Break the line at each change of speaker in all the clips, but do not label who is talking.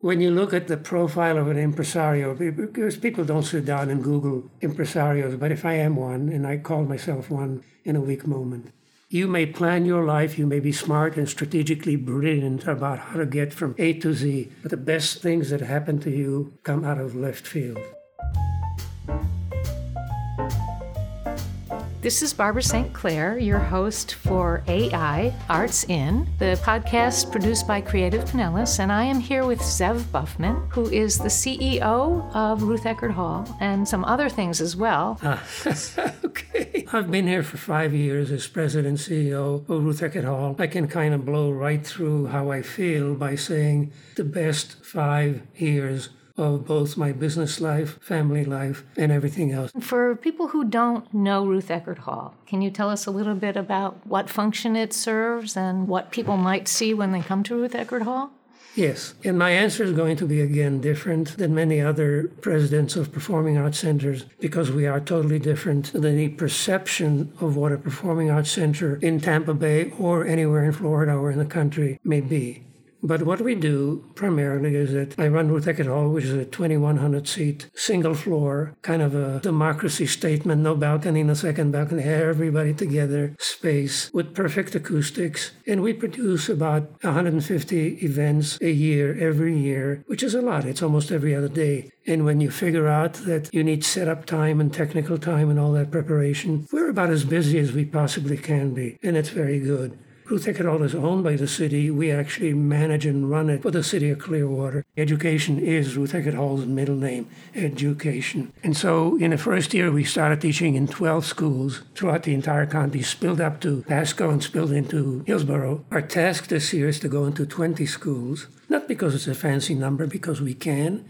When you look at the profile of an impresario, because people don't sit down and Google impresarios, but if I am one, and I call myself one in a weak moment, you may plan your life, you may be smart and strategically brilliant about how to get from A to Z, but the best things that happen to you come out of left field.
This is Barbara St. Clair, your host for AI Arts In, the podcast produced by Creative Pinellas, and I am here with Zev Buffman, who is the CEO of Ruth Eckerd Hall and some other things as well.
Ah, okay. I've been here for five years as president and CEO of Ruth Eckerd Hall. I can kind of blow right through how I feel by saying the best five years of both my business life, family life, and everything else.
For people who don't know Ruth Eckerd Hall, can you tell us a little bit about what function it serves and what people might see when they come to Ruth Eckerd Hall?
Yes, and my answer is going to be again different than many other presidents of performing arts centers because we are totally different than the perception of what a performing arts center in Tampa Bay or anywhere in Florida or in the country may be. But what we do primarily is that I run Ruth Hall, which is a 2,100 seat, single floor, kind of a democracy statement, no balcony, no second balcony, everybody together space with perfect acoustics. And we produce about 150 events a year, every year, which is a lot. It's almost every other day. And when you figure out that you need setup time and technical time and all that preparation, we're about as busy as we possibly can be. And it's very good. Hall is owned by the city. We actually manage and run it for the city of Clearwater. Education is Eckerd Hall's middle name, education. And so in the first year, we started teaching in 12 schools throughout the entire county, spilled up to Pasco and spilled into Hillsborough. Our task this year is to go into 20 schools, not because it's a fancy number, because we can,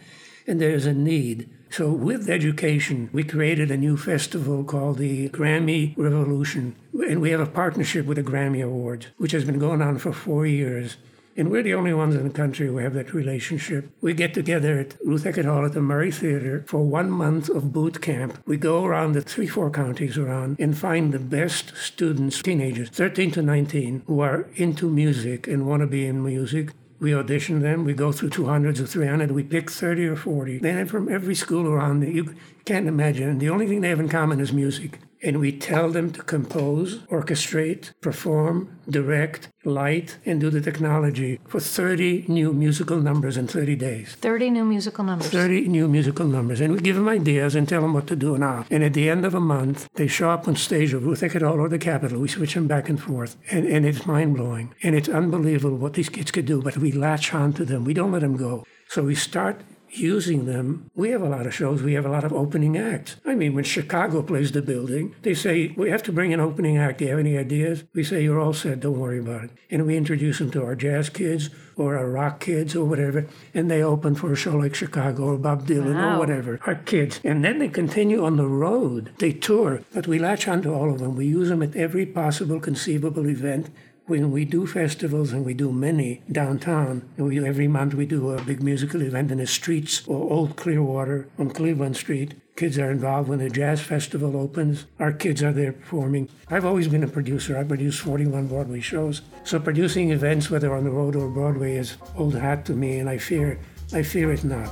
and there's a need. So, with education, we created a new festival called the Grammy Revolution. And we have a partnership with the Grammy Awards, which has been going on for four years. And we're the only ones in the country who have that relationship. We get together at Ruth Eckerd Hall at the Murray Theater for one month of boot camp. We go around the three, four counties around and find the best students, teenagers, 13 to 19, who are into music and want to be in music. We audition them. We go through 200s or 300. We pick 30 or 40. Then from every school around, you can't imagine. The only thing they have in common is music and we tell them to compose, orchestrate, perform, direct, light, and do the technology for 30 new musical numbers in 30 days.
30 new musical numbers.
30 new musical numbers. And we give them ideas and tell them what to do now. And at the end of a month, they show up on stage of Ruth Eckerd Hall or the Capitol. We switch them back and forth. And, and it's mind blowing. And it's unbelievable what these kids could do, but we latch on to them. We don't let them go. So we start using them. We have a lot of shows. We have a lot of opening acts. I mean, when Chicago plays the building, they say, We have to bring an opening act. Do you have any ideas? We say, You're all set. Don't worry about it. And we introduce them to our jazz kids or our rock kids or whatever. And they open for a show like Chicago or Bob Dylan wow. or whatever. Our kids. And then they continue on the road. They tour. But we latch onto all of them. We use them at every possible conceivable event when we do festivals, and we do many downtown, we, every month we do a big musical event in the streets or Old Clearwater on Cleveland Street. Kids are involved when the jazz festival opens. Our kids are there performing. I've always been a producer. I produced 41 Broadway shows. So producing events, whether on the road or Broadway, is old hat to me, and I fear, I fear it not.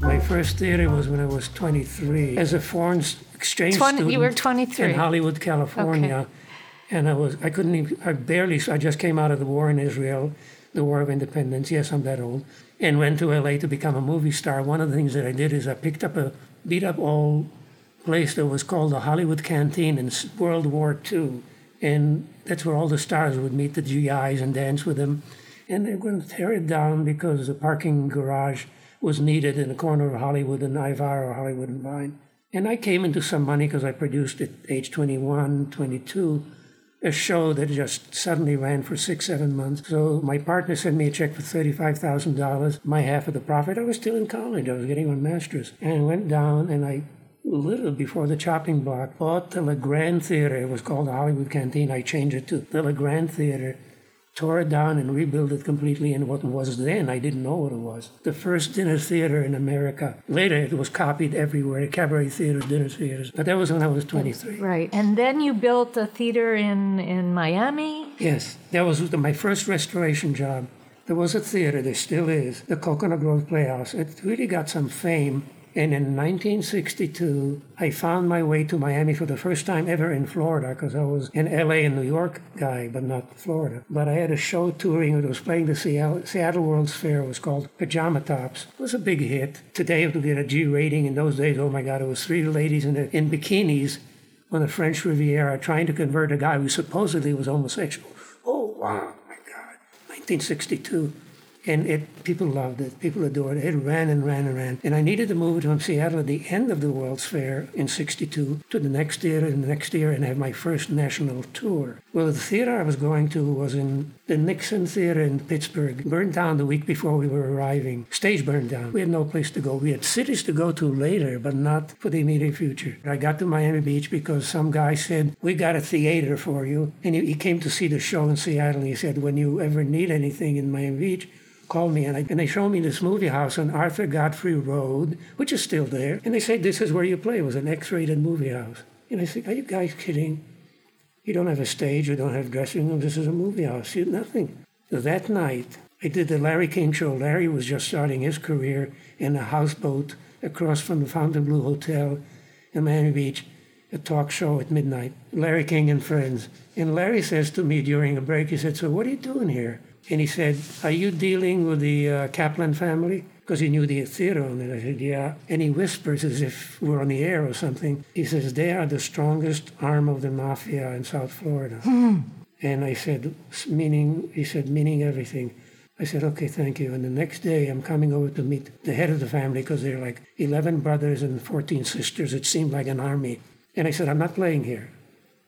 My first theater was when I was 23 as a foreign exchange 20, student.
You were 23
in Hollywood, California, okay. and I was I couldn't even I barely I just came out of the war in Israel, the War of Independence. Yes, I'm that old, and went to LA to become a movie star. One of the things that I did is I picked up a beat up old place that was called the Hollywood Canteen in World War II, and that's where all the stars would meet the GIs and dance with them. And they were going to tear it down because the parking garage was needed in the corner of Hollywood and Ivar or Hollywood and Vine. And I came into some money because I produced at age 21, 22, a show that just suddenly ran for six, seven months. So my partner sent me a check for $35,000, my half of the profit. I was still in college. I was getting my master's. And I went down and I, little before the chopping block, bought the Le Grand Theater. It was called the Hollywood Canteen. I changed it to the Le Grand Theater tore it down and rebuilt it completely in what it was then. I didn't know what it was. The first dinner theater in America. Later, it was copied everywhere cabaret theaters, dinner theaters. But that was when I was 23.
Right. And then you built a theater in, in Miami?
Yes. That was my first restoration job. There was a theater, there still is, the Coconut Grove Playhouse. It really got some fame and in 1962, I found my way to Miami for the first time ever in Florida because I was an LA and New York guy, but not Florida. But I had a show touring. It was playing the Seattle, Seattle World's Fair. It was called Pajama Tops. It was a big hit. Today it would get a G rating. In those days, oh my God, it was three ladies in, in bikinis on the French Riviera trying to convert a guy who supposedly was homosexual. Oh, wow, my God. 1962 and it people loved it. People adored it. It ran and ran and ran. And I needed to move it from Seattle at the end of the World's Fair in '62 to the next year and the next year and have my first national tour. Well, the theater I was going to was in the Nixon Theater in Pittsburgh. Burned down the week before we were arriving. Stage burned down. We had no place to go. We had cities to go to later, but not for the immediate future. I got to Miami Beach because some guy said, "We got a theater for you," and he, he came to see the show in Seattle. And he said, "When you ever need anything in Miami Beach." Called me and, I, and they showed me this movie house on Arthur Godfrey Road, which is still there. And they said, This is where you play. It was an X rated movie house. And I said, Are you guys kidding? You don't have a stage, you don't have dressing room. This is a movie house. You nothing. So that night, I did the Larry King show. Larry was just starting his career in a houseboat across from the Fontainebleau Hotel in Miami Beach, a talk show at midnight. Larry King and friends. And Larry says to me during a break, he said, So what are you doing here? And he said, Are you dealing with the uh, Kaplan family? Because he knew the theater owner. I said, Yeah. And he whispers as if we're on the air or something. He says, They are the strongest arm of the mafia in South Florida.
Hmm.
And I said, Meaning, he said, meaning everything. I said, okay, thank you. And the next day, I'm coming over to meet the head of the family because they're like 11 brothers and 14 sisters. It seemed like an army. And I said, I'm not playing here.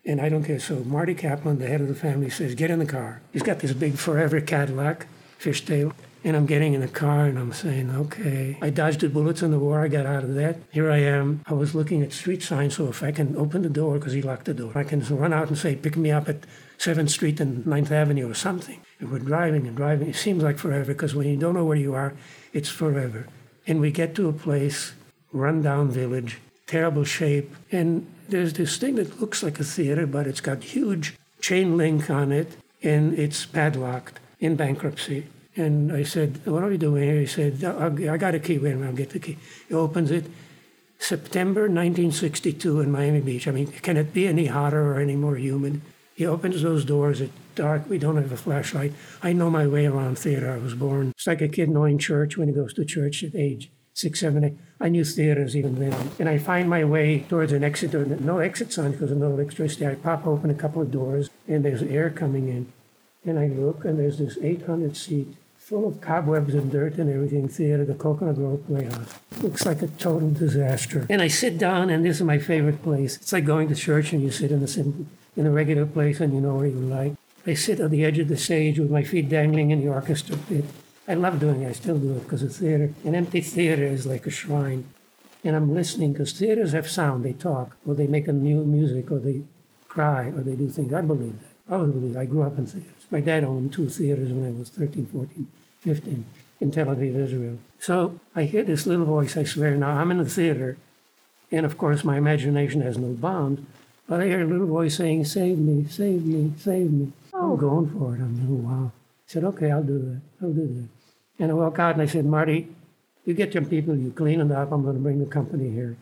And I don't care. So Marty Kaplan, the head of the family, says, Get in the car. He's got this big forever Cadillac, fishtail. And I'm getting in the car and I'm saying, okay. I dodged the bullets in the war. I got out of that. Here I am. I was looking at street signs. So if I can open the door, because he locked the door, I can run out and say, pick me up at 7th Street and 9th Avenue or something. And we're driving and driving. It seems like forever because when you don't know where you are, it's forever. And we get to a place, rundown village, terrible shape. And there's this thing that looks like a theater, but it's got huge chain link on it and it's padlocked in bankruptcy. And I said, What are you doing here? He said, I got a key. Wait a minute, I'll get the key. He opens it. September 1962 in Miami Beach. I mean, can it be any hotter or any more humid? He opens those doors. It's dark. We don't have a flashlight. I know my way around theater. I was born. It's like a kid knowing church when he goes to church at age six, seven, eight. I knew theaters even then. And I find my way towards an exit, no exit sign because there's no electricity. I pop open a couple of doors and there's air coming in. And I look and there's this 800 seat full of cobwebs and dirt and everything theater, the Coconut Grove Playhouse. Looks like a total disaster. And I sit down and this is my favorite place. It's like going to church and you sit in a, in a regular place and you know where you like. I sit on the edge of the stage with my feet dangling in the orchestra pit. I love doing it. I still do it because of theater. An empty theater is like a shrine. And I'm listening because theaters have sound. They talk, or they make a new music, or they cry, or they do things. I believe that. I believe I grew up in theaters. My dad owned two theaters when I was 13, 14, 15 in Tel Aviv, Israel. So I hear this little voice, I swear. Now I'm in the theater, and of course my imagination has no bounds, but I hear a little voice saying, Save me, save me, save me. Oh. I'm going for it. I'm like, oh, wow. I said, Okay, I'll do that. I'll do that. And I walk out and I said, Marty, you get your people, you clean it up. I'm going to bring the company here.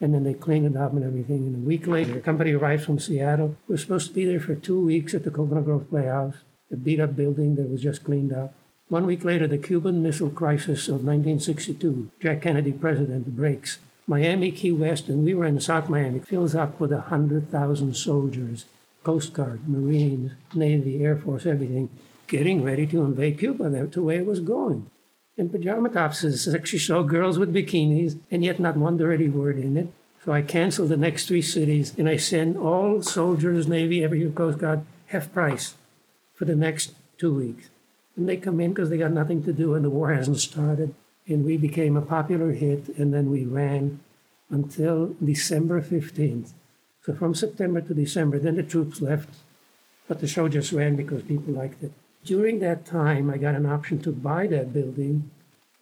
And then they clean it up and everything. And a week later, the company arrives from Seattle. We're supposed to be there for two weeks at the Coconut Grove Playhouse, a beat up building that was just cleaned up. One week later, the Cuban Missile Crisis of 1962, Jack Kennedy president, breaks. Miami, Key West, and we were in South Miami, fills up with 100,000 soldiers, Coast Guard, Marines, Navy, Air Force, everything getting ready to invade Cuba. That's the way it was going. And pajama tops is actually show girls with bikinis, and yet not one dirty word in it. So I cancel the next three cities, and I send all soldiers, Navy, every Coast Guard, half price for the next two weeks. And they come in because they got nothing to do, and the war hasn't started. And we became a popular hit, and then we ran until December 15th. So from September to December, then the troops left, but the show just ran because people liked it. During that time, I got an option to buy that building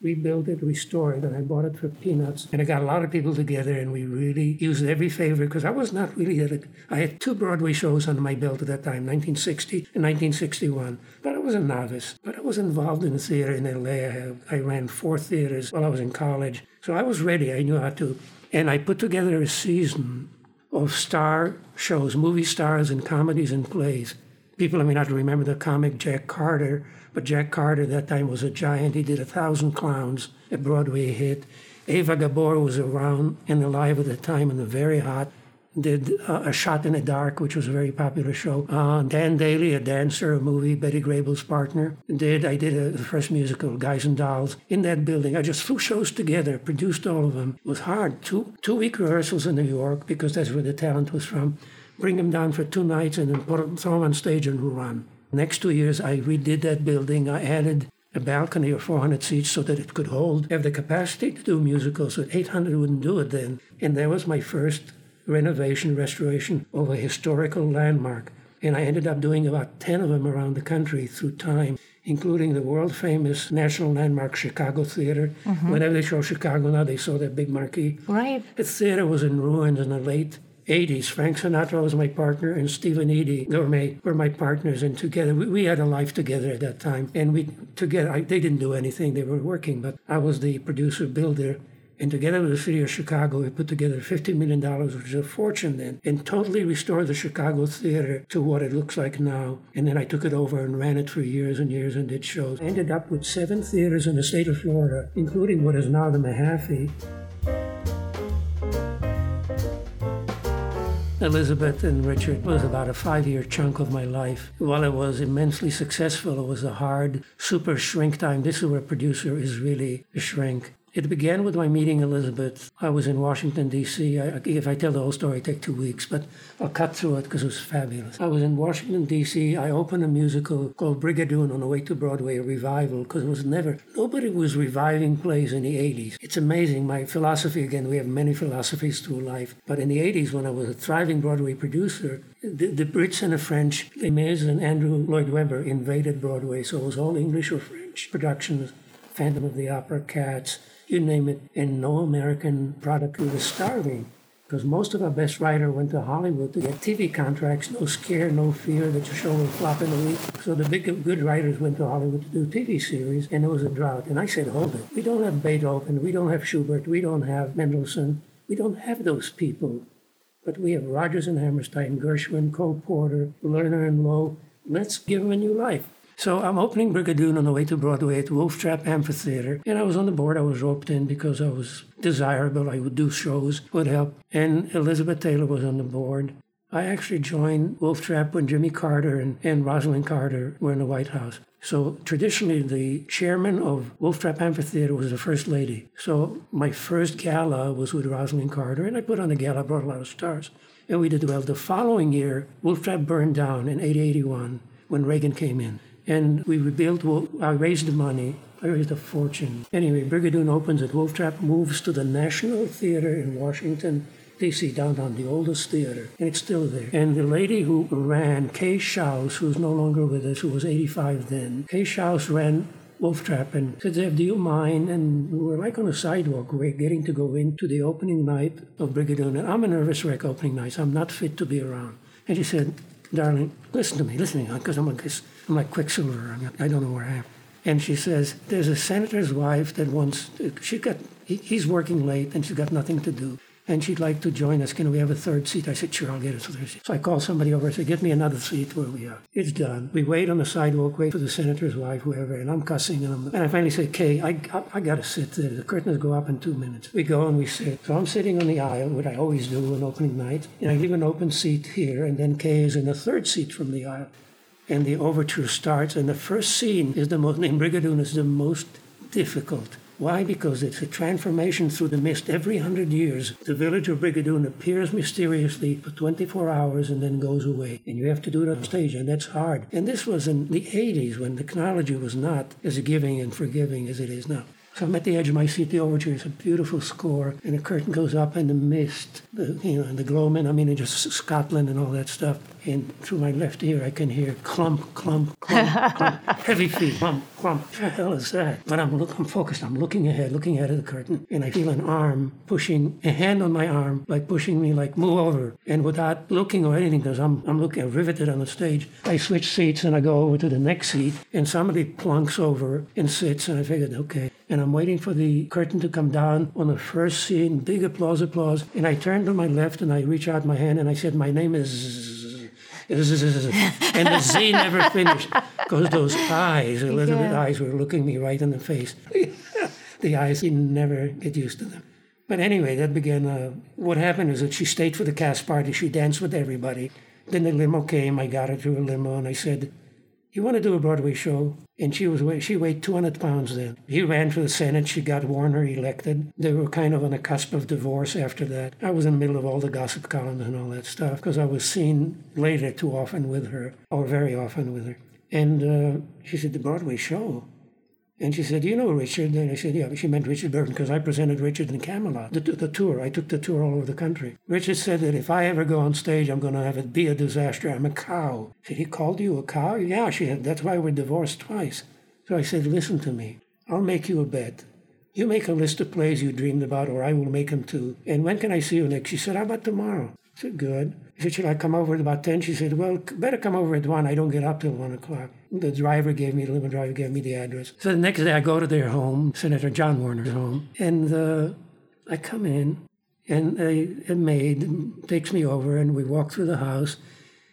rebuild it, restore it, and I bought it for peanuts. And I got a lot of people together, and we really used every favor because I was not really at it. I had two Broadway shows under my belt at that time, 1960 and 1961. But I was a novice. But I was involved in the theater in LA. I, I ran four theaters while I was in college, so I was ready. I knew how to, and I put together a season of star shows, movie stars and comedies and plays. People may not remember the comic Jack Carter but Jack Carter that time was a giant. He did a thousand clowns, a Broadway hit. Eva Gabor was around and alive at the time and very hot. Did uh, A Shot in the Dark, which was a very popular show. Uh, Dan Dailey, a dancer, a movie, Betty Grable's partner. Did I did a, the first musical, Guys and Dolls, in that building. I just threw shows together, produced all of them. It was hard. Two two week rehearsals in New York because that's where the talent was from. Bring them down for two nights and then put them, throw them on stage and run. Next two years, I redid that building. I added a balcony of 400 seats so that it could hold, have the capacity to do musicals, but 800 wouldn't do it then. And that was my first renovation, restoration of a historical landmark. And I ended up doing about 10 of them around the country through time, including the world famous national landmark Chicago Theater. Mm-hmm. Whenever they show Chicago now, they saw that big marquee.
Right.
The theater was in ruins in the late 80s. Frank Sinatra was my partner, and Steve and Eydie were my, were my partners. And together, we, we had a life together at that time. And we together, I, they didn't do anything; they were working. But I was the producer, builder, and together with the city of Chicago, we put together $50 million, which is a fortune then, and totally restored the Chicago theater to what it looks like now. And then I took it over and ran it for years and years and did shows. I ended up with seven theaters in the state of Florida, including what is now the Mahaffey. Elizabeth and Richard was about a five year chunk of my life. While it was immensely successful, it was a hard, super shrink time. This is where a producer is really a shrink. It began with my meeting Elizabeth. I was in Washington, D.C. if I tell the whole story, it take two weeks, but I'll cut through it because it was fabulous. I was in Washington, D.C. I opened a musical called Brigadoon on the way to Broadway, a revival, because it was never, nobody was reviving plays in the 80s. It's amazing. My philosophy, again, we have many philosophies through life, but in the 80s, when I was a thriving Broadway producer, the, the Brits and the French, Les Mis and Andrew Lloyd Webber invaded Broadway, so it was all English or French productions. Phantom of the Opera, Cats, you name it, and no American product was starving. Because most of our best writer went to Hollywood to get TV contracts, no scare, no fear that your show will flop in a week. So the big good writers went to Hollywood to do TV series, and there was a drought. And I said, hold it. We don't have Beethoven, we don't have Schubert, we don't have Mendelssohn, we don't have those people. But we have Rodgers and Hammerstein, Gershwin, Cole Porter, Lerner and Loewe. Let's give them a new life. So I'm opening Brigadoon on the way to Broadway at Wolf Trap Amphitheater. And I was on the board. I was roped in because I was desirable. I would do shows, would help. And Elizabeth Taylor was on the board. I actually joined Wolf Trap when Jimmy Carter and, and Rosalynn Carter were in the White House. So traditionally, the chairman of Wolf Trap Amphitheater was the first lady. So my first gala was with Rosalynn Carter, and I put on the gala, brought a lot of stars. And we did well. The following year, Wolf Trap burned down in 881 when Reagan came in. And we rebuilt, I raised the money. I raised a fortune. Anyway, Brigadoon opens at Wolf Trap, moves to the National Theater in Washington, D.C., downtown, the oldest theater, and it's still there. And the lady who ran, Kay Shouse, who's no longer with us, who was 85 then, Kay Shouse ran Wolf Trap and said, Zev, do you mind? And we were like on a sidewalk. We are getting to go into the opening night of Brigadoon. And I'm a nervous wreck opening nights. I'm not fit to be around. And she said, darling, listen to me, listen to me, because I'm, I'm like Quicksilver. I don't know where I am. And she says, there's a senator's wife that wants, she got, he's working late and she's got nothing to do and she'd like to join us. Can we have a third seat? I said, sure, I'll get a third seat. So I call somebody over and said, get me another seat where we are. It's done. We wait on the sidewalk, wait for the senator's wife, whoever, and I'm cussing. And, I'm, and I finally said, Kay, I, I, I got to sit there. The curtains go up in two minutes. We go and we sit. So I'm sitting on the aisle, what I always do on opening night, and I give an open seat here, and then Kay is in the third seat from the aisle. And the overture starts, and the first scene is the most, in Brigadoon is the most difficult why? Because it's a transformation through the mist. Every hundred years, the village of Brigadoon appears mysteriously for 24 hours and then goes away. And you have to do it on stage, and that's hard. And this was in the 80s when technology was not as giving and forgiving as it is now. So I'm at the edge of my seat. The overture is a beautiful score, and the curtain goes up, and the mist, the, you know, and the gloaming. I mean, just Scotland and all that stuff. And through my left ear I can hear clump, clump, clump, clump, heavy feet, clump, clump. What the hell is that? But I'm look, I'm focused. I'm looking ahead, looking ahead of the curtain, and I feel an arm pushing, a hand on my arm, like pushing me, like move over. And without looking or anything, because I'm I'm looking, I'm riveted on the stage. I switch seats and I go over to the next seat, and somebody plunks over and sits, and I figured, okay. And I'm waiting for the curtain to come down on the first scene, big applause, applause. And I turn to my left and I reach out my hand and I said, my name is and the Z never finished because those eyes, Elizabeth
Yeah.
eyes, were looking me right in the face. the eyes, you never get used to them. But anyway, that began. Uh, what happened is that she stayed for the cast party. She danced with everybody. Then the limo came. I got her to a limo, and I said, "You want to do a Broadway show?" And she was she weighed 200 pounds then. He ran for the Senate. She got Warner elected. They were kind of on the cusp of divorce after that. I was in the middle of all the gossip columns and all that stuff because I was seen later too often with her, or very often with her. And uh, she said, "The Broadway show." And she said, "Do you know Richard?" And I said, "Yeah." She meant Richard Burton because I presented Richard in Camelot, the, the tour. I took the tour all over the country. Richard said that if I ever go on stage, I'm going to have it be a disaster. I'm a cow. Said, "He called you a cow?" Yeah, she said. That's why we're divorced twice. So I said, "Listen to me. I'll make you a bet. You make a list of plays you dreamed about, or I will make them too. And when can I see you next?" She said, "How about tomorrow?" I said, "Good." I said, "Should I come over at about 10? She said, "Well, better come over at one. I don't get up till one o'clock." The driver gave me the limo driver gave me the address. So the next day, I go to their home, Senator John Warner's home, and uh, I come in, and a, a maid takes me over, and we walk through the house,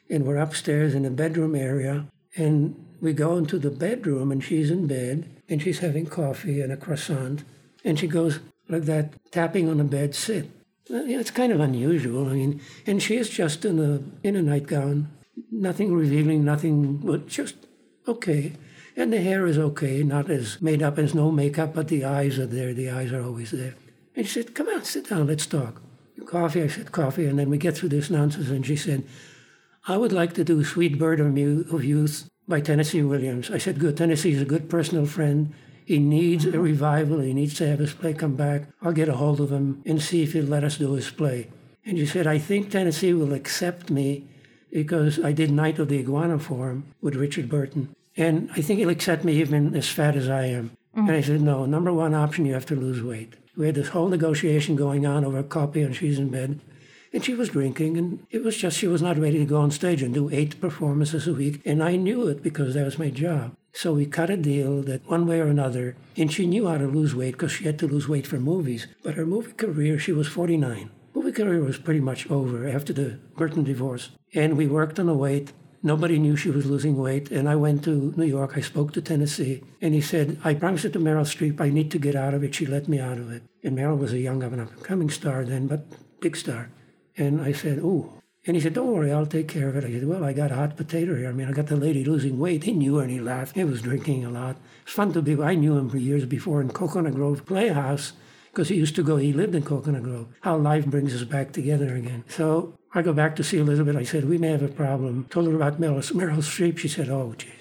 and we're upstairs in the bedroom area, and we go into the bedroom, and she's in bed, and she's having coffee and a croissant, and she goes like that, tapping on the bed, sit. It's kind of unusual. I mean, and she is just in a in a nightgown, nothing revealing, nothing, but just okay. And the hair is okay, not as made up as no makeup, but the eyes are there. The eyes are always there. And she said, "Come on, sit down, let's talk." Coffee. I said, "Coffee," and then we get through this nonsense. And she said, "I would like to do "Sweet Bird of, of Youth" by Tennessee Williams." I said, "Good. Tennessee's a good personal friend." He needs a revival. He needs to have his play come back. I'll get a hold of him and see if he'll let us do his play. And she said, I think Tennessee will accept me because I did Night of the Iguana for him with Richard Burton. And I think he'll accept me even as fat as I am. And I mm. said, no, number one option, you have to lose weight. We had this whole negotiation going on over coffee and she's in bed. And she was drinking, and it was just she was not ready to go on stage and do eight performances a week. And I knew it because that was my job. So we cut a deal that one way or another, and she knew how to lose weight because she had to lose weight for movies. But her movie career, she was 49. Movie career was pretty much over after the Burton divorce. And we worked on the weight. Nobody knew she was losing weight. And I went to New York. I spoke to Tennessee. And he said, I promised it to Meryl Streep. I need to get out of it. She let me out of it. And Meryl was a young up and upcoming star then, but big star. And I said, ooh. And he said, don't worry, I'll take care of it. I said, well, I got a hot potato here. I mean, I got the lady losing weight. He knew her and he laughed. He was drinking a lot. It's fun to be, I knew him for years before in Coconut Grove Playhouse because he used to go, he lived in Coconut Grove. How life brings us back together again. So I go back to see Elizabeth. I said, we may have a problem. Told her about Meryl, Meryl Streep. She said, oh, geez,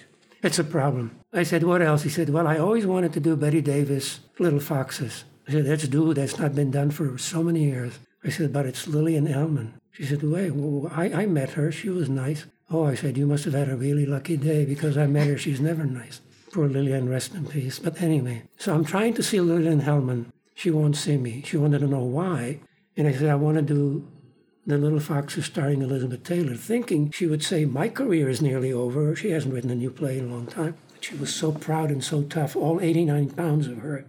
it's a problem. I said, what else? He said, well, I always wanted to do Bette Davis, Little Foxes. I said, let's do. That's not been done for so many years. I said, but it's Lillian Hellman. She said, wait, well, I, I met her. She was nice. Oh, I said, you must have had a really lucky day because I met her. She's never nice. Poor Lillian, rest in peace. But anyway, so I'm trying to see Lillian Hellman. She won't see me. She wanted to know why. And I said, I want to do The Little Fox is starring Elizabeth Taylor, thinking she would say, My career is nearly over. She hasn't written a new play in a long time. But she was so proud and so tough, all 89 pounds of her.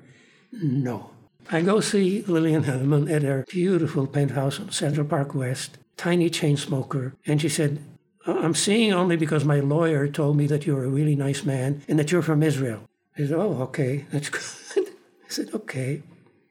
No. I go see Lillian Hellman at her beautiful penthouse on Central Park West, tiny chain smoker, and she said, I'm seeing only because my lawyer told me that you're a really nice man and that you're from Israel. I said, Oh, okay, that's good. I said, Okay.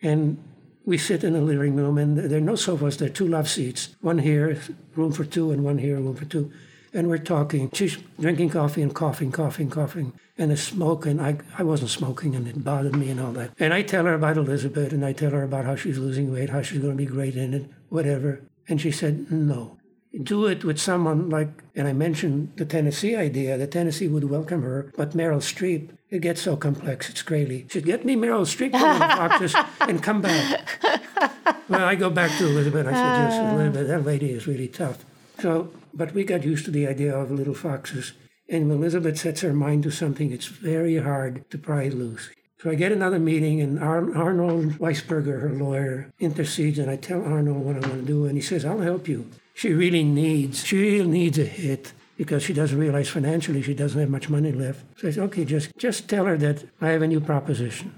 And we sit in the living room, and there are no sofas, there are two love seats. One here, room for two, and one here, room for two. And we're talking. She's drinking coffee and coughing, coughing, coughing. And the smoke, and I, I wasn't smoking, and it bothered me and all that. And I tell her about Elizabeth, and I tell her about how she's losing weight, how she's going to be great in it, whatever. And she said, No. Do it with someone like, and I mentioned the Tennessee idea, that Tennessee would welcome her, but Meryl Streep, it gets so complex, it's crazy. She'd get me Meryl Streep Foxes and come back. Well, I go back to Elizabeth. I said, yes, Elizabeth, that lady is really tough. So But we got used to the idea of little foxes. And when Elizabeth sets her mind to something, it's very hard to pry it loose. So I get another meeting, and Ar- Arnold Weissberger, her lawyer, intercedes, and I tell Arnold what I want to do, and he says, I'll help you. She really needs, she really needs a hit because she doesn't realize financially she doesn't have much money left. So I said, okay, just, just tell her that I have a new proposition.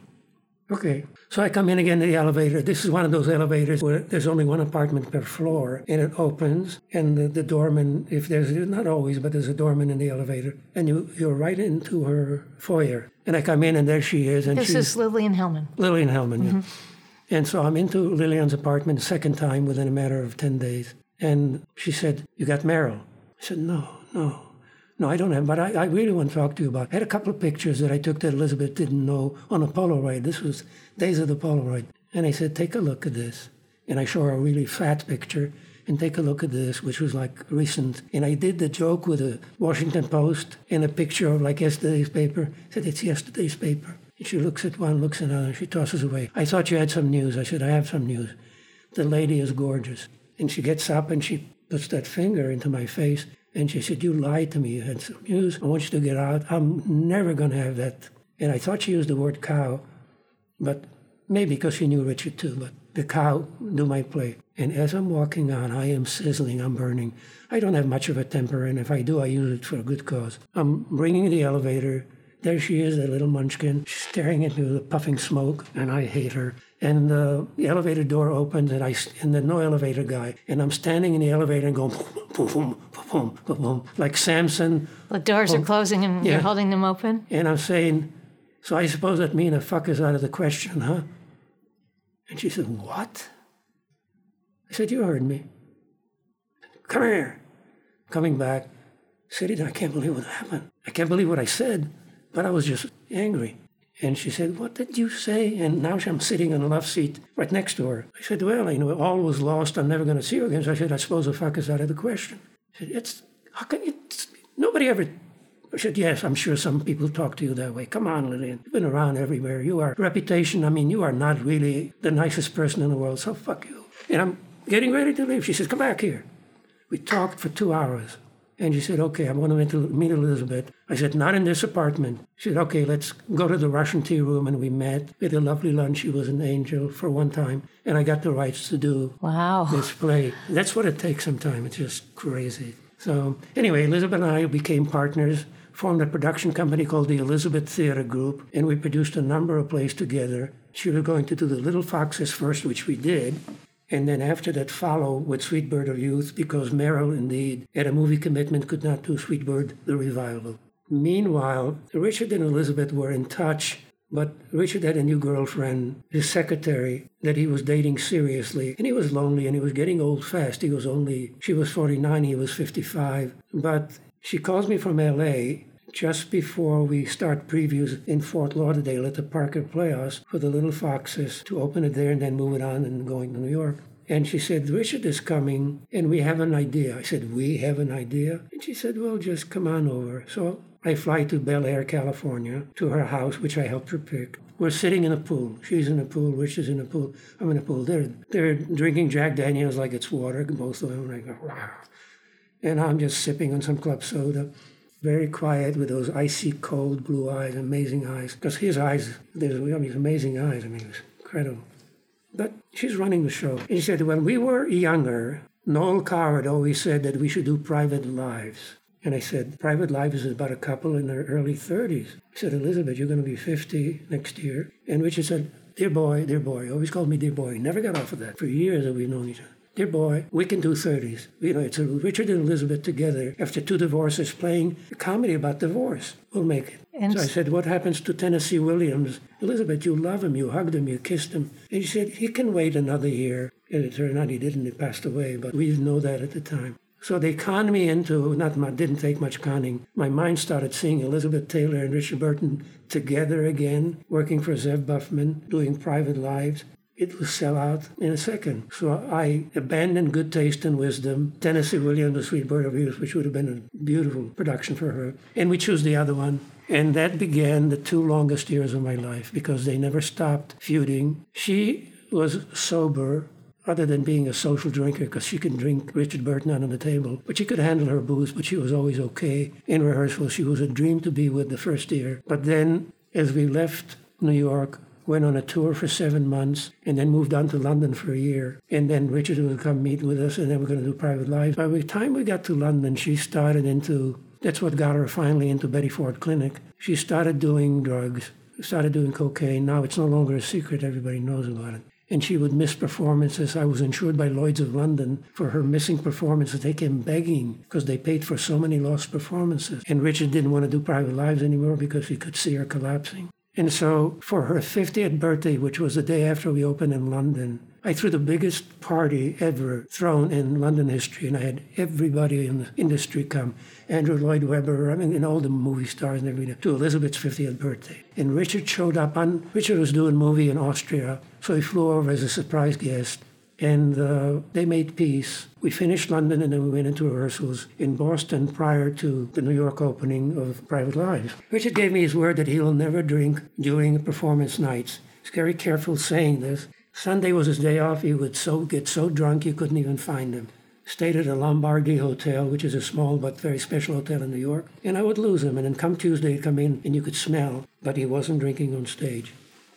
Okay. So I come in again to the elevator. This is one of those elevators where there's only one apartment per floor, and it opens, and the, the doorman, if there's not always, but there's a doorman in the elevator, and you you're right into her foyer. And I come in, and there she is, and
This is Lillian Hellman.
Lillian Hellman. Yeah. Mm-hmm. And so I'm into Lillian's apartment second time within a matter of ten days, and she said, "You got Meryl?" I said, "No, no." No, I don't have, but I, I really want to talk to you about. I had a couple of pictures that I took that Elizabeth didn't know on a Polaroid. This was days of the Polaroid. And I said, take a look at this. And I show her a really fat picture and take a look at this, which was like recent. And I did the joke with the Washington Post and a picture of like yesterday's paper. I said, it's yesterday's paper. And she looks at one, looks at another, she tosses away. I thought you had some news. I said, I have some news. The lady is gorgeous. And she gets up and she puts that finger into my face and she said, You lied to me. You had some news. I want you to get out. I'm never going to have that. And I thought she used the word cow, but maybe because she knew Richard too, but the cow do my play. And as I'm walking on, I am sizzling, I'm burning. I don't have much of a temper, and if I do, I use it for a good cause. I'm bringing the elevator. There she is, that little munchkin. Staring at me with a puffing smoke, and I hate her. And uh, the elevator door opens, and I and there's no elevator guy, and I'm standing in the elevator and going boom, boom, boom, boom, boom, boom, like Samson.
The doors are closing and
Yeah.
you're holding them open.
And I'm saying, so I suppose that means a fuck is out of the question, huh? And she said, what? I said, you heard me. Come here. Coming back, said, I can't believe what happened. I can't believe what I said, but I was just angry. And she said, What did you say? And now I'm sitting in the love seat right next to her. I said, Well, you know, all was lost. I'm never going to see her again. So I said, I suppose the fuck is out of the question. She said, It's, how can you, it's, nobody ever. I said, Yes, I'm sure some people talk to you that way. Come on, Lillian. You've been around everywhere. You are, reputation, I mean, you are not really the nicest person in the world, so fuck you. And I'm getting ready to leave. She says, Come back here. We talked for two hours. And she said, okay, I'm going to meet Elizabeth. I said, not in this apartment. She said, okay, let's go to the Russian tea room. And we met. We had a lovely lunch. She was an angel for one time. And I got the rights to do
Wow.
this play. That's what it takes sometimes. It's just crazy. So anyway, Elizabeth and I became partners, formed a production company called the Elizabeth Theater Group, and we produced a number of plays together. She was going to do The Little Foxes first, which we did. And then after that, follow with Sweet Bird of Youth, because Meryl, indeed, had a movie commitment, could not do Sweet Bird, the revival. Meanwhile, Richard and Elizabeth were in touch, but Richard had a new girlfriend, his secretary, that he was dating seriously. And he was lonely and he was getting old fast. He was only, she was 49, he was 55. But she calls me from LA just before we start previews in Fort Lauderdale at the Parker Playhouse for the Little Foxes to open it there and then move it on and going to New York. And she said, Richard is coming and we have an idea. I said, We have an idea? And she said, Well, just come on over. So I fly to Bel Air, California, to her house, which I helped her pick. We're sitting in a pool. She's in a pool, Richard's in a pool. I'm in a pool. They're, they're drinking Jack Daniels like it's water, both of them. And I go, wow. And I'm just sipping on some club soda very quiet with those icy cold blue eyes, amazing eyes. Because his eyes, there's these amazing eyes. I mean, it was incredible. But she's running the show. And she said, when we were younger, Noel Coward always said that we should do private lives. And I said, private lives is about a couple in their early 30s. I said, Elizabeth, you're going to be 50 next year. And Richard said, dear boy, dear boy. He always called me dear boy. He never got off of that for years that we've known each other. Dear boy, we can do 30s. You know, it's Richard and Elizabeth together after two divorces playing a comedy about divorce. We'll make it.
And
so I said, What happens to Tennessee Williams? Elizabeth, you love him, you hugged him, you kissed him. And she said, He can wait another year. And it turned out he didn't, he passed away, but we didn't know that at the time. So they conned me into, not my, didn't take much conning. My mind started seeing Elizabeth Taylor and Richard Burton together again, working for Zev Buffman, doing private lives. It will sell out in a second. So I abandoned good taste and wisdom. Tennessee Williams, The Sweet Bird of Youth, which would have been a beautiful production for her. And we chose the other one. And that began the two longest years of my life because they never stopped feuding. She was sober other than being a social drinker, because she could drink Richard Burton on the table. But she could handle her booze, but she was always okay. In rehearsal, she was a dream to be with the first year. But then, as we left New York, went on a tour for seven months, and then moved on to London for a year. And then Richard would come meet with us, and then we're going to do private lives. By the time we got to London, she started into that's what got her finally into Betty Ford Clinic. She started doing drugs, started doing cocaine. Now it's no longer a secret, everybody knows about it. And she would miss performances. I was insured by Lloyd's of London for her missing performances. They came begging because they paid for so many lost performances. And Richard didn't want to do private lives anymore because he could see her collapsing. And so for her 50th birthday, which was the day after we opened in London, I threw the biggest party ever thrown in London history, and I had everybody in the industry come. Andrew Lloyd Webber, I mean, and all the movie stars and everything, to Elizabeth's 50th birthday. And Richard showed up on, Richard was doing a movie in Austria, so he flew over as a surprise guest and uh, they made peace. We finished London and then we went into rehearsals in Boston prior to the New York opening of Private Lives. Richard gave me his word that he will never drink during performance nights. He's very careful saying this. Sunday was his day off. He would so get so drunk you couldn't even find him. Stayed at a Lombardy Hotel, which is a small but very special hotel in New York, and I would lose him. And then come Tuesday, he'd come in and you could smell, but he wasn't drinking on stage.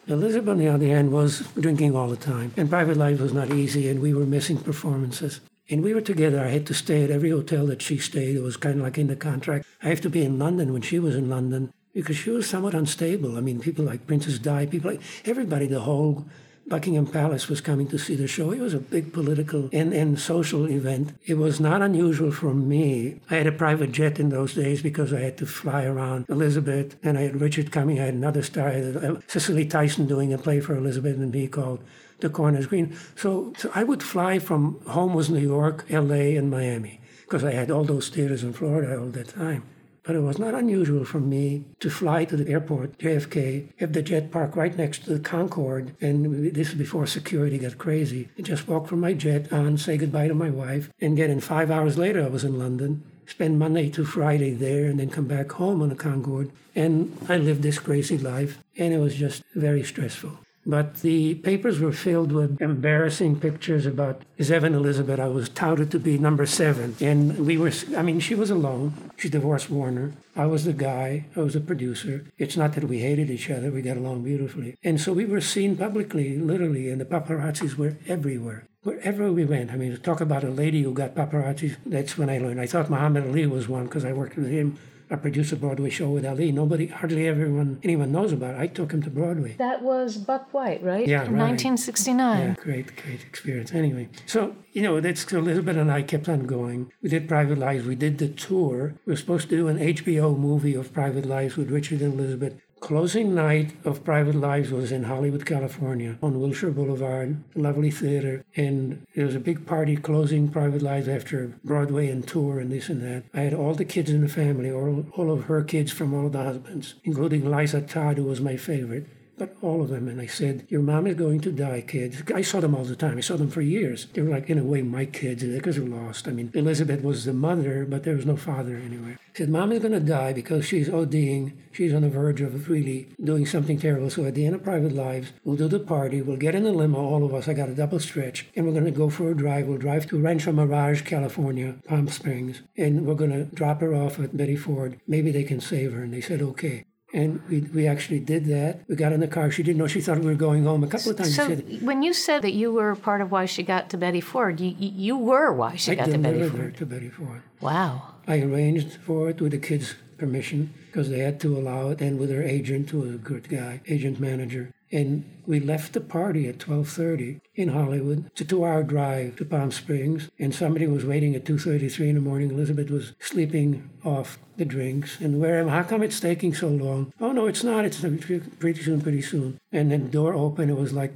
Elizabeth, on the other hand, was drinking all the time, and private life was not easy, and we were missing performances. And we were together. I had to stay at every hotel that she stayed. It was kind of like in the contract. I have to be in London when she was in London because she was somewhat unstable. I mean, people like Princess Di, people like everybody, the whole Buckingham Palace was coming to see the show. It was a big political and, and social event. It was not unusual for me. I had a private jet in those days because I had to fly around Elizabeth, and I had Richard coming. I had another star, I had uh, Cicely Tyson doing a play for Elizabeth and me called The Corn Is Green. So, so I would fly from home was New York, L.A., and Miami because I had all those theaters in Florida all the time. But it was not unusual for me to fly to the airport, JFK, have the jet park right next to the Concorde, and this is before security got crazy, and just walk from my jet on, say goodbye to my wife, and get in five hours later, I was in London, spend Monday to Friday there, and then come back home on the Concorde. And I lived this crazy life, and it was just very stressful. But the papers were filled with embarrassing pictures about Zev and Elizabeth. I was touted to be number seven. And we were, I mean, she was alone. She divorced Warner. I was the guy. I was the producer. It's not that we hated each other. We got along beautifully. And so we were seen publicly, literally, and the paparazzis were everywhere wherever we went. I mean, to talk about a lady who got paparazzi, that's when I learned. I thought Muhammad Ali was one because I worked with him I produced a Broadway show with Ali. Nobody, hardly everyone, anyone knows about it. I took him to Broadway.
That was Buck White, right?
Yeah, right.
1969.
Yeah, great, great experience. Anyway, so, you know, that's so Elizabeth and I kept on going. We did Private Lives. We did the tour. We were supposed to do an HBO movie of Private Lives with Richard and Elizabeth. Closing night of Private Lives was in Hollywood, California, on Wilshire Boulevard, lovely theater. And there was a big party closing Private Lives after Broadway and tour and this and that. I had all the kids in the family, all, all of her kids from all of the husbands, including Liza Todd, who was my favorite but all of them. And I said, Your mom is going to die, kids. I saw them all the time. I saw them for years. They were like, in a way, my kids because they're lost. I mean, Elizabeth was the mother, but there was no father anywhere. I said, Mom is going to die because she's ODing. She's on the verge of really doing something terrible. So at the end of private lives, we'll do the party. We'll get in the limo, all of us. I got a double stretch. And we're going to go for a drive. We'll drive to Rancho Mirage, California, Palm Springs. And we're going to drop her off at Betty Ford. Maybe they can save her. And they said, okay. And we, we actually did that. We got in the car. She didn't know. She thought we were going home. A couple of times.
So when you said that you were part of why she got to Betty Ford, you, you were why she
I
got to Betty Ford.
her to Betty Ford.
Wow.
I arranged for it with the kids' permission because they had to allow it, and with her agent, who was a good guy, agent manager. And we left the party at 12:30 in Hollywood. It's a two-hour drive to Palm Springs, and somebody was waiting at 2:33 in the morning. Elizabeth was sleeping off the drinks, and where am? I? How come it's taking so long? Oh no, it's not. It's pretty soon, pretty soon. And then the door opened. It was like,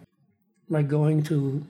like going to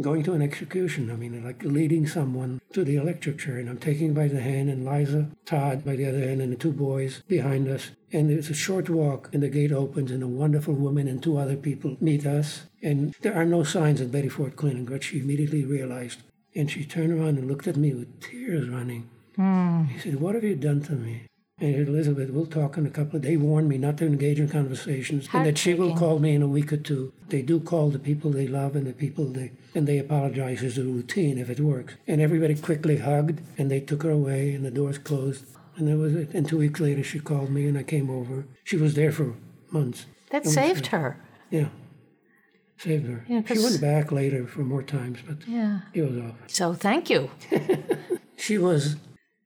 going to an execution. I mean, like leading someone to the electric chair. And I'm taking by the hand, and Liza Todd by the other hand, and the two boys behind us. And there's a short walk, and the gate opens, and a wonderful woman and two other people meet us. And there are no signs at Betty Ford Clinic, but she immediately realized. And she turned around and looked at me with tears running.
Mm.
He said, What have you done to me? And Elizabeth, we'll talk in a couple of They warned me not to engage in conversations and that she will call me in a week or two. They do call the people they love and the people they and they apologize as a routine if it works. And everybody quickly hugged and they took her away and the doors closed. And that was it. And two weeks later she called me and I came over. She was there for months.
That saved her.
Yeah. Saved her.
Yeah,
she went back later for more times, but
Yeah.
it was off.
So thank you.
She was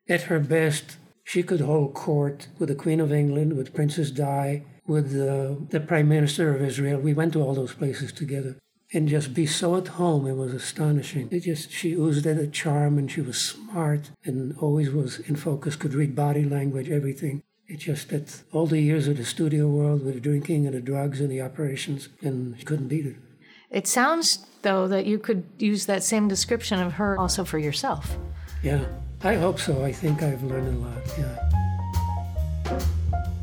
at her best. She could hold court with the Queen of England, with Princess Di, with the, the Prime Minister of Israel. We went to all those places together. And just be so at home, it was astonishing. It just, she oozed a charm and she was smart and always was in focus, could read body language, everything. It's just that all the years of the studio world with the drinking and the drugs and the operations, and she couldn't beat it.
It sounds, though, that you could use that same description of her also for yourself.
Yeah, I hope so. I think I've learned a lot. Yeah.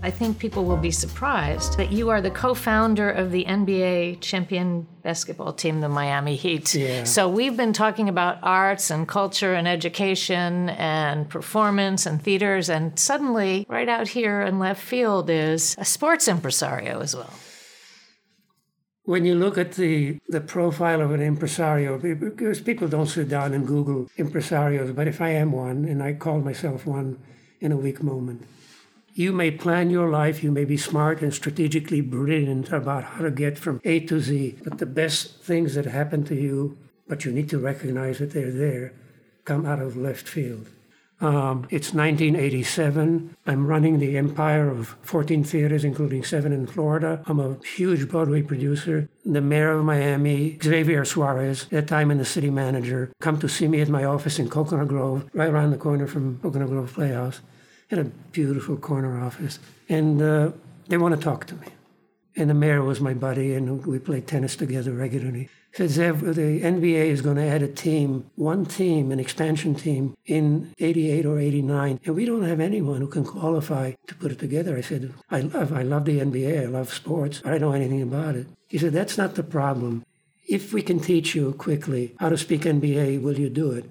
I think people will be surprised that you are the co founder of the NBA champion basketball team, the Miami Heat.
Yeah.
So we've been talking about arts and culture and education and performance and theaters, and suddenly, right out here in left field is a sports impresario as well.
When you look at the, the profile of an impresario, because people don't sit down and Google impresarios, but if I am one, and I call myself one in a weak moment, you may plan your life, you may be smart and strategically brilliant about how to get from A to Z, but the best things that happen to you, but you need to recognize that they're there, come out of left field. Um, it's 1987. I'm running the empire of 14 theaters, including seven in Florida. I'm a huge Broadway producer. The mayor of Miami, Xavier Suarez, at that time in the city manager, come to see me at my office in Coconut Grove, right around the corner from Coconut Grove Playhouse. Had a beautiful corner office. And uh, they want to talk to me. And the mayor was my buddy, and we played tennis together regularly. The NBA is going to add a team, one team, an expansion team in 88 or 89, and we don't have anyone who can qualify to put it together. I said, I love, I love the NBA, I love sports, I don't know anything about it. He said, that's not the problem. If we can teach you quickly how to speak NBA, will you do it?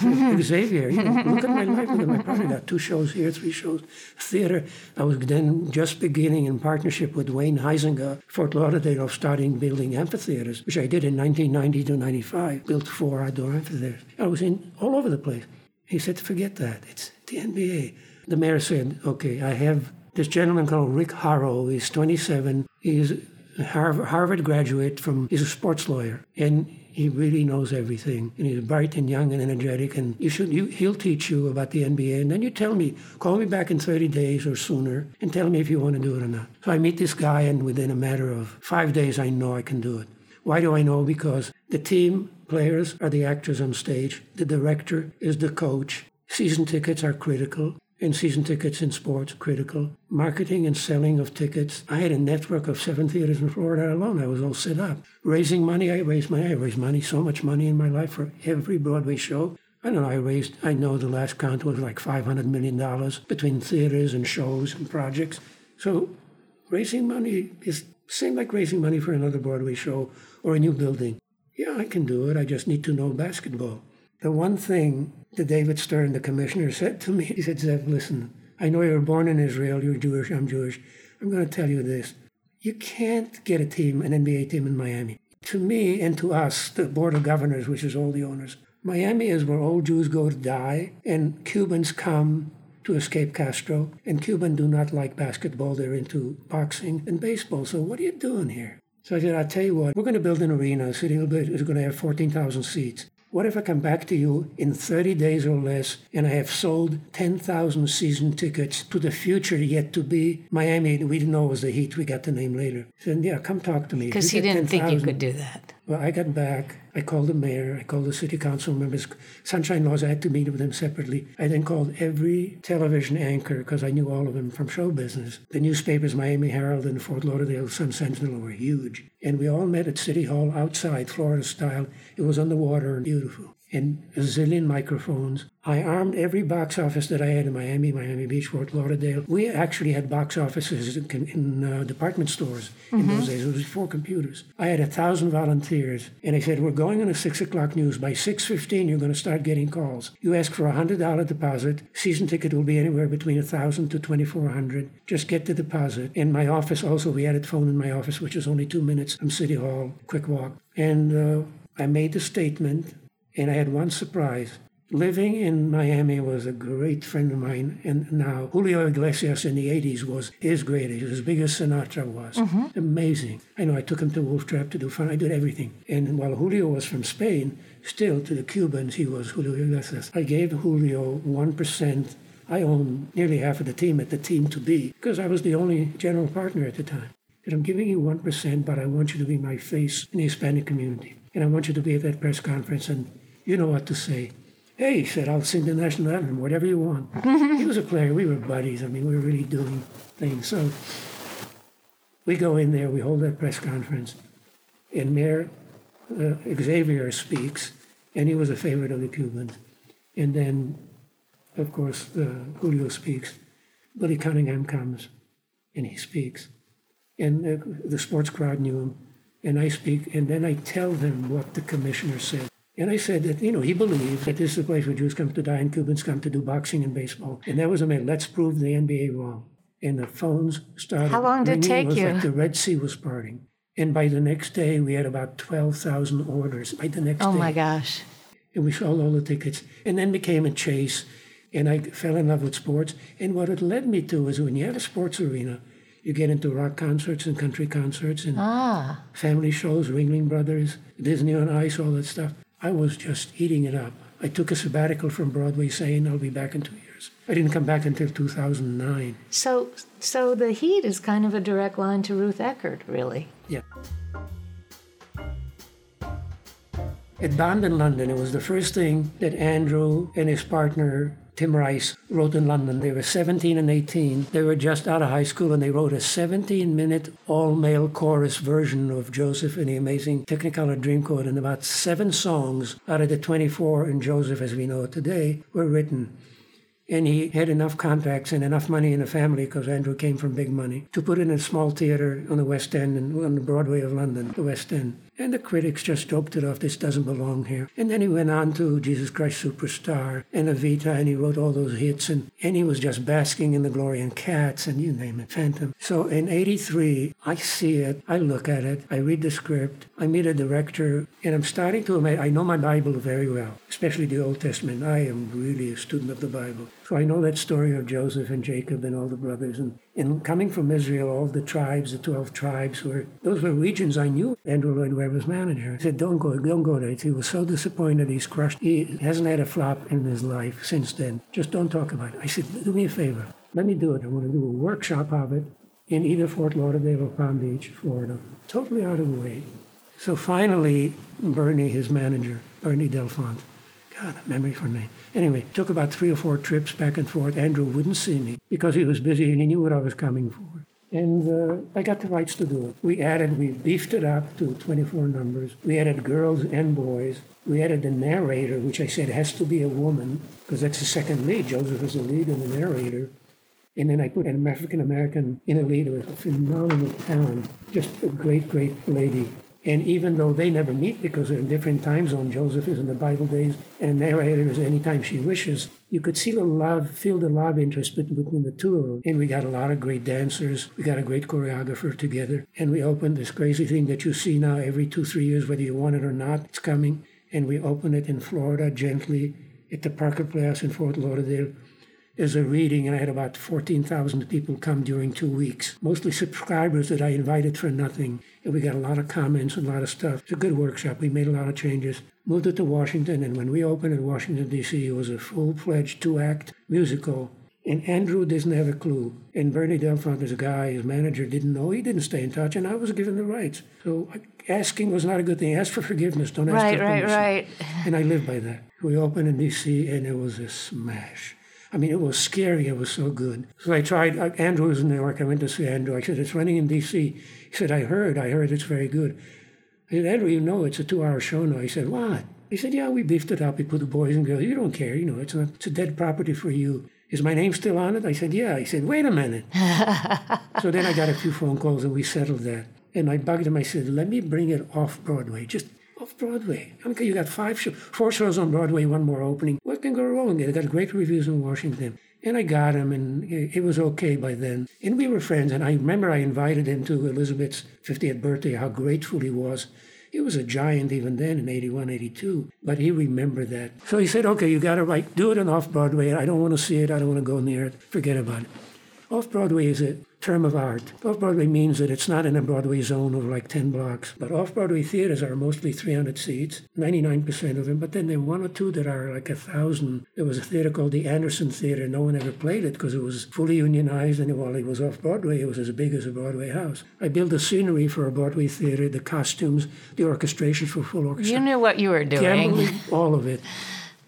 Xavier, you know, look at my life. Look at my got two shows here, three shows, theater. I was then just beginning in partnership with Wayne Huizenga, Fort Lauderdale, of starting building amphitheaters, which I did in 1990 to 95. Built four outdoor amphitheaters. I was in all over the place. He said, forget that. It's the NBA. The mayor said, okay, I have this gentleman called Rick Horrow. He's 27. He's a Harvard graduate from, he's a sports lawyer. And he really knows everything, and he's bright and young and energetic. And you should, you, he'll teach you about the NBA, and then you tell me, call me back in 30 days or sooner, and tell me if you want to do it or not. So I meet this guy, and within a matter of five days, I know I can do it. Why do I know? Because the team players are the actors on stage, the director is the coach. Season tickets are critical and season tickets in sports critical. Marketing and selling of tickets. I had a network of seven theaters in Florida alone. I was all set up. Raising money, I raised money. I raised money, so much money in my life for every Broadway show. I know, I raised, I know the last count was like $500 million between theaters and shows and projects. So raising money is same like raising money for another Broadway show or a new building. Yeah, I can do it. I just need to know basketball. The one thing that David Stern, the commissioner, said to me, he said, Zev, listen, I know you were born in Israel, you're Jewish, I'm Jewish. I'm going to tell you this. You can't get a team, an NBA team in Miami. To me and to us, the Board of Governors, which is all the owners, Miami is where all Jews go to die, and Cubans come to escape Castro, and Cubans do not like basketball. They're into boxing and baseball. So what are you doing here? So I said, I'll tell you what, we're going to build an arena. City is going to have 14,000 seats. What if I come back to you in 30 days or less and I have sold 10,000 season tickets to the future yet to be Miami? We didn't know it was the Heat. We got the name later. He said, yeah, come talk to me.
Because he didn't think you could do that.
Well, I got back. I called the mayor. I called the city council members. Sunshine Laws, I had to meet with them separately. I then called every television anchor because I knew all of them from show business. The newspapers, Miami Herald and Fort Lauderdale Sun Sentinel, were huge. And we all met at City Hall outside, Florida style. It was on the water and beautiful. And a zillion microphones. I armed every box office that I had in Miami, Miami Beach, Fort Lauderdale. We actually had box offices in, in uh, department stores mm-hmm. in those days. It was before computers. I had a thousand volunteers, and I said, "We're going on a six o'clock news. By six fifteen, you're going to start getting calls. You ask for a hundred dollar deposit. Season ticket will be anywhere between a thousand to twenty four hundred. Just get the deposit." In my office, also, we had a phone in my office, which is only two minutes from City Hall, quick walk, and. Uh, I made the statement and I had one surprise. Living in Miami was a great friend of mine, and now Julio Iglesias in the 80s was his greatest, as big as Sinatra was. Mm-hmm. Amazing. I know I took him to Wolf Trap to do fun, I did everything. And while Julio was from Spain, still to the Cubans, he was Julio Iglesias. I gave Julio 1%. I owned nearly half of the team at the team to be because I was the only general partner at the time. And I'm giving you 1%, but I want you to be my face in the Hispanic community. And I want you to be at that press conference and you know what to say. Hey, he said, I'll sing the national anthem, whatever you want. he was a player. We were buddies. I mean, we were really doing things. So we go in there, we hold that press conference, and Mayor uh, Xavier speaks, and he was a favorite of the Cubans. And then, of course, uh, Julio speaks. Billy Cunningham comes, and he speaks. And uh, the sports crowd knew him. And I speak, and then I tell them what the commissioner said. And I said that, you know, he believed that this is a place where Jews come to die and Cubans come to do boxing and baseball. And that was a man, let's prove the NBA wrong. And the phones started.
How long did it take
it was
you?
Like the Red Sea was parting. And by the next day, we had about 12,000 orders. By the next
oh
day.
Oh my gosh.
And we sold all the tickets. And then became a chase. And I fell in love with sports. And what it led me to is when you have a sports arena, you get into rock concerts and country concerts and
ah.
family shows, Ringling Brothers, Disney on Ice, all that stuff. I was just eating it up. I took a sabbatical from Broadway saying I'll be back in two years. I didn't come back until 2009.
So, so the heat is kind of a direct line to Ruth Eckerd, really.
Yeah. At Bond in London, it was the first thing that Andrew and his partner Tim Rice wrote in London. They were 17 and 18. They were just out of high school and they wrote a 17 minute all male chorus version of Joseph and the Amazing Technicolor Dreamcoat. And about seven songs out of the 24 in Joseph as we know it today were written. And he had enough contacts and enough money in the family, because Andrew came from big money, to put in a small theater on the West End and on the Broadway of London, the West End. And the critics just joked it off, this doesn't belong here. And then he went on to Jesus Christ Superstar and Evita, and he wrote all those hits, and, and he was just basking in the glory and Cats, and you name it, Phantom. So in 83, I see it, I look at it, I read the script, I meet a director, and I'm starting to, I know my Bible very well, especially the Old Testament. I am really a student of the Bible. So I know that story of Joseph and Jacob and all the brothers, and and coming from Israel, all the tribes, the 12 tribes, were those were regions I knew. Andrew Lloyd Webber's manager. Said, don't go, don't go there. He was so disappointed. He's crushed. He hasn't had a flop in his life since then. Just don't talk about it. I said, do me a favor. Let me do it. I want to do a workshop of it in either Fort Lauderdale or Palm Beach, Florida. Totally out of the way. So finally, Bernie, his manager, Bernie Delfont, God, a memory for me. Anyway, took about three or four trips back and forth. Andrew wouldn't see me because he was busy and he knew what I was coming for. And uh, I got the rights to do it. We added, we beefed it up to 24 numbers. We added girls and boys. We added the narrator, which I said has to be a woman because that's the second lead. Joseph is the lead and the narrator. And then I put an African American in a lead with a phenomenal talent, just a great, great lady. And even though they never meet because they're in different time zones, Joseph is in the Bible days and narrator is anytime she wishes, you could see the love, feel the love interest between the two of them. And we got a lot of great dancers. We got a great choreographer together. And we opened this crazy thing that you see now every two, three years, whether you want it or not, it's coming. And we opened it in Florida gently at the Parker Playhouse in Fort Lauderdale as a reading, and I had about 14,000 people come during two weeks, mostly subscribers that I invited for nothing. And we got a lot of comments and a lot of stuff. It's a good workshop. We made a lot of changes. Moved it to Washington, and when we opened in Washington, D.C., it was a full fledged two act musical. And Andrew doesn't have a clue. And Bernie Delfont is a guy, his manager didn't know. He didn't stay in touch, and I was given the rights. So asking was not a good thing. Ask for forgiveness. Don't ask
right,
for
permission. Right, right,
right. And I live by that. We opened in D.C., and it was a smash. I mean, it was scary. It was so good. So I tried. Uh, Andrew was in New York. I went to see Andrew. I said, it's running in D.C. He said, I heard. I heard it's very good. I said, Andrew, you know it's a two-hour show now. He said, what? He said, Yeah, we beefed it up. We put the boys and girls. You don't care. You know, it's, not, it's a dead property for you. Is my name still on it? I said, Yeah. He said, Wait a minute. so then I got a few phone calls and we settled that. And I bugged him. I said, Let me bring it off Broadway. Just off Broadway. Okay, you got five shows, four shows on Broadway, one more opening. What can go wrong? They got great reviews in Washington. And I got him, and it was okay by then. And we were friends. And I remember I invited him to Elizabeth's 50th birthday, how grateful he was. He was a giant even then in 81, 82, but he remembered that. So he said, okay, you got to write, do it on off Broadway. I don't want to see it. I don't want to go near it. Forget about it. Off Broadway is a term of art. Off Broadway means that it's not in a Broadway zone of like 10 blocks, but off Broadway theaters are mostly 300 seats, 99% of them, but then there are one or two that are like a thousand. There was a theater called the Anderson Theater. No one ever played it because it was fully unionized, and while it was off Broadway, it was as big as a Broadway house. I built the scenery for a Broadway theater, the costumes, the orchestration for full orchestra.
You knew what you were doing.
Gambling, all of it.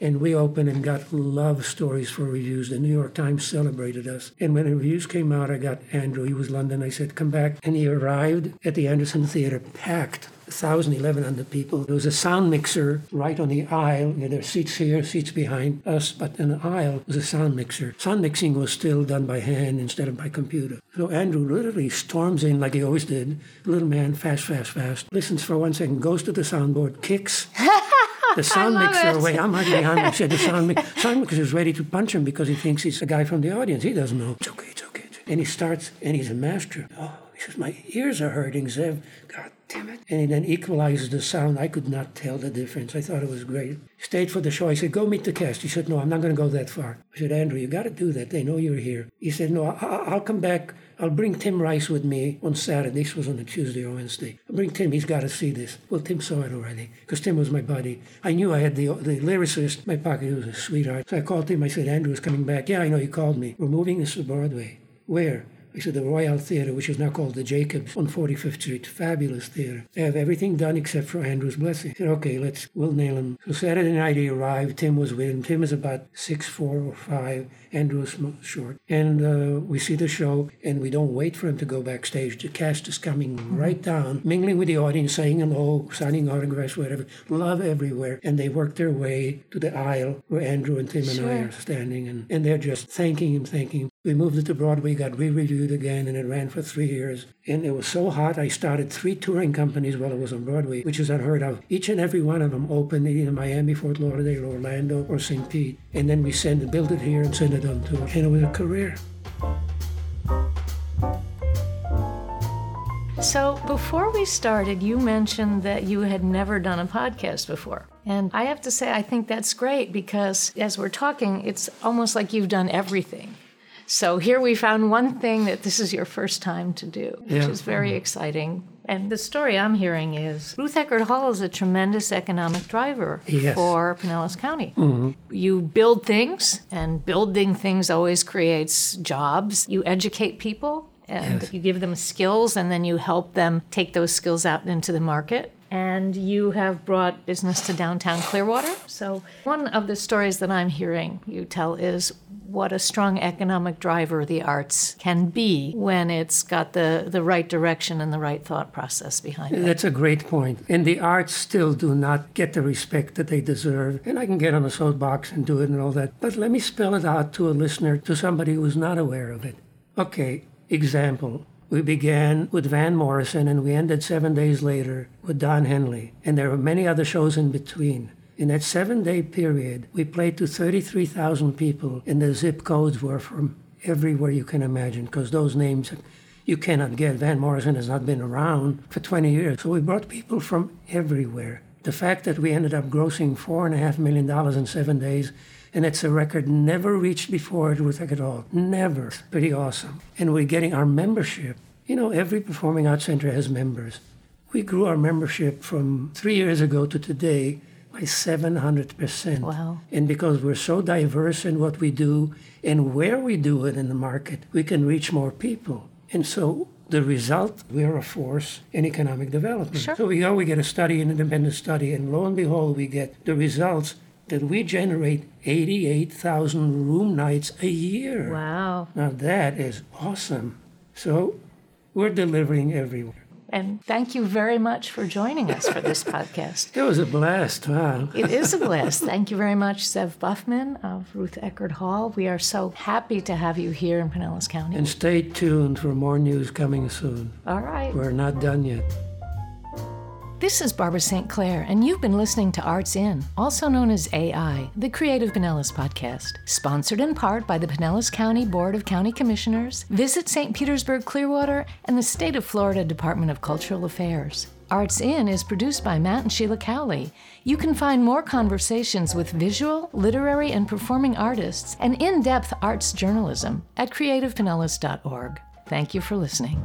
And we opened and got love stories for reviews. The New York Times celebrated us. And when the reviews came out, I got Andrew. He was London. I said, come back. And he arrived at the Anderson Theater, packed. 1,100 people. There was a sound mixer right on the aisle. There were seats here, seats behind us, but in the aisle was a sound mixer. Sound mixing was still done by hand instead of by computer. So Andrew literally storms in like he always did. Little man, fast, fast, fast. Listens for one second, goes to the soundboard, kicks. the sound mixer
it.
away. I'm right behind him. Said the sound, mi- sound mixer is ready to punch him because he thinks he's a guy from the audience. He doesn't know. It's okay, it's okay. It's okay. And he starts, and he's a master. Oh, he says, my ears are hurting, Zev. God damn it. And he then equalizes the sound. I could not tell the difference. I thought it was great. Stayed for the show. I said, go meet the cast. He said, no, I'm not going to go that far. I said, Andrew, you got to do that. They know you're here. He said, no, I- I'll come back. I'll bring Tim Rice with me on Saturday. This was on a Tuesday or Wednesday. I'll bring Tim. He's got to see this. Well, Tim saw it already because Tim was my buddy. I knew I had the the lyricist my pocket. He was a sweetheart. So I called him. I said, Andrew's coming back. Yeah, I know. He called me. We're moving this to Broadway. Where? I said, the Royale Theatre, which is now called the Jacobs on 45th Street. Fabulous theatre. They have everything done except for Andrew's blessing. Said, okay, let's, we'll nail him. So Saturday night he arrived. Tim was with him. Tim is about six, four or five. Andrew is short. And uh, we see the show, and we don't wait for him to go backstage. The cast is coming right down, mingling with the audience, saying hello, signing autographs, whatever. Love everywhere. And they work their way to the aisle where Andrew and Tim and I are standing, and, and they're just thanking him, thanking him. We moved it to Broadway, got re-reviewed again, and it ran for three years. And it was so hot, I started three touring companies while it was on Broadway, which is unheard of. Each and every one of them opened either in Miami, Fort Lauderdale, Orlando, or St. Pete. And then we send it, build it here and send it And it was a career.
So, before we started, you mentioned that you had never done a podcast before. And I have to say, I think that's great because as we're talking, it's almost like you've done everything. So, here we found one thing that this is your first time to do, which
Yeah.
is very exciting. And the story I'm hearing is Ruth Eckerd Hall is a tremendous economic driver
Yes.
for Pinellas County. Mm-hmm. You build things, and building things always creates jobs. You educate people, and
Yes.
you give them skills, and then you help them take those skills out into the market. And you have brought business to downtown Clearwater. So, one of the stories that I'm hearing you tell is what a strong economic driver the arts can be when it's got the, the right direction and the right thought process behind it.
That's a great point. And the arts still do not get the respect that they deserve. And I can get on a soapbox and do it and all that. But let me spell it out to a listener, to somebody who's not aware of it. Okay, example. We began with Van Morrison and we ended seven days later with Don Henley. And there were many other shows in between. In that seven day period, we played to 33,000 people, and the zip codes were from everywhere you can imagine, because those names you cannot get. Van Morrison has not been around for 20 years. So we brought people from everywhere. The fact that we ended up grossing $4.5 million in seven days, and it's a record never reached before at Ruth Eckerd Hall. Never. It's pretty awesome. And we're getting our membership. You know, every performing arts center has members. We grew our membership from three years ago to today by 700%.
Wow.
And because we're so diverse in what we do and where we do it in the market, we can reach more people. And so the result, we're a force in economic development.
Sure.
So we go, we get a study, an independent study, and lo and behold, we get the results that we generate 88,000 room nights a year.
Wow.
Now that is awesome. So we're delivering everywhere.
And thank you very much for joining us for this podcast.
It was a blast. Wow.
It is a blast. Thank you very much, Zev Buffman of Ruth Eckerd Hall. We are so happy to have you here in Pinellas County.
And stay tuned for more news coming soon.
All right.
We're not done yet.
This is Barbara St. Clair, and you've been listening to Arts In, also known as AI, the Creative Pinellas podcast, sponsored in part by the Pinellas County Board of County Commissioners, Visit St. Petersburg Clearwater, and the State of Florida Department of Cultural Affairs. Arts In is produced by Matt and Sheila Cowley. You can find more conversations with visual, literary, and performing artists and in depth arts journalism at creativepinellas.org. Thank you for listening.